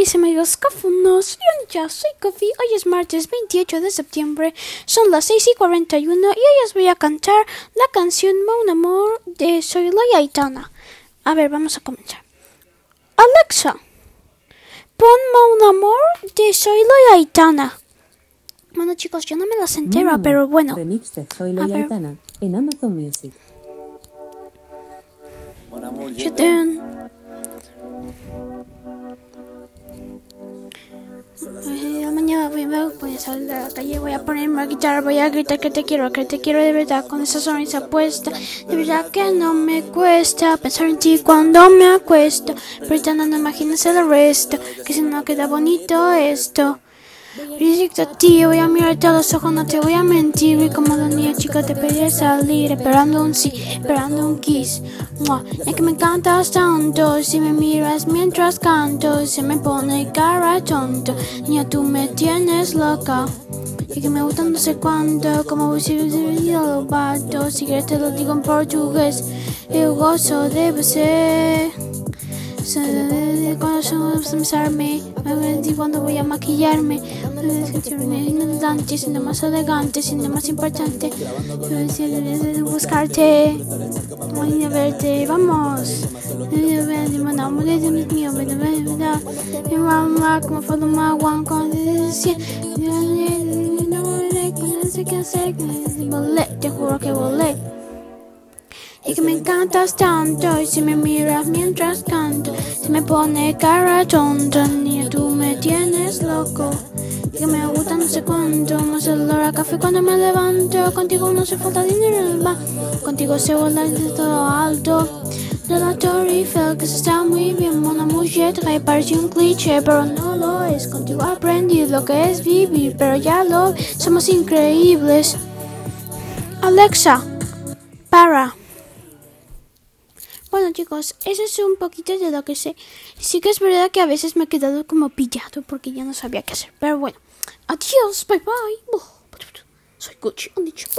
mis amigos cafunos, yo ya soy Kofi. Hoy es martes 28 de septiembre, son las 6 y 41 y hoy os voy a cantar la canción Mon Amor de Soy la Aitana. A ver, vamos a comenzar. Alexa, pon Mon Amor de Soy la Aitana. Bueno chicos, yo no me las entero, Mm, pero bueno. Remix de Soy. Aitana en Amazon Music. T'aime. Mañana voy, a- voy a salir a la calle, voy a ponerme a guitarra, voy a gritar que te quiero, que te quiero de verdad, con esa sonrisa puesta. De verdad que no me cuesta pensar en ti cuando me acuesto, pero ya no imaginas el resto, que si no queda bonito esto. Directo a ti, voy a mirarte a los ojos, no te voy a mentir. Y como la niña chica te pediré salir, esperando un sí, esperando un kiss. Mua, Es que me encantas tanto, si me miras mientras canto, se me pone cara tonto. Niña, tú me tienes loca. Y que me gusta no sé cuánto, como voy a los vatos. Si quieres te lo digo en portugués, eu gozo de você. Cuando voy a maquillarme. Siendo más elegante, siendo más importante. Decir, buscarte, voy a verte, vamos. De te juro que volé. Y que me encantas tanto Y si me miras mientras canto Se me pone cara tonta Ni tú me tienes loco. Y que me gusta no sé cuánto Más el olor a café cuando me levanto. Contigo no se falta dinero en Contigo se vuela de todo alto. De la Torre Eiffel que se está muy bien Mona mujer parece un cliché Pero no lo es. Contigo aprendí lo que es vivir Pero ya lo somos increíbles. Alexa Para bueno chicos, eso es un poquito de lo que sé. Sí que es verdad que a veces me he quedado como pillado porque ya no sabía qué hacer. Pero bueno, adiós, bye bye. Soy Gucci the chip.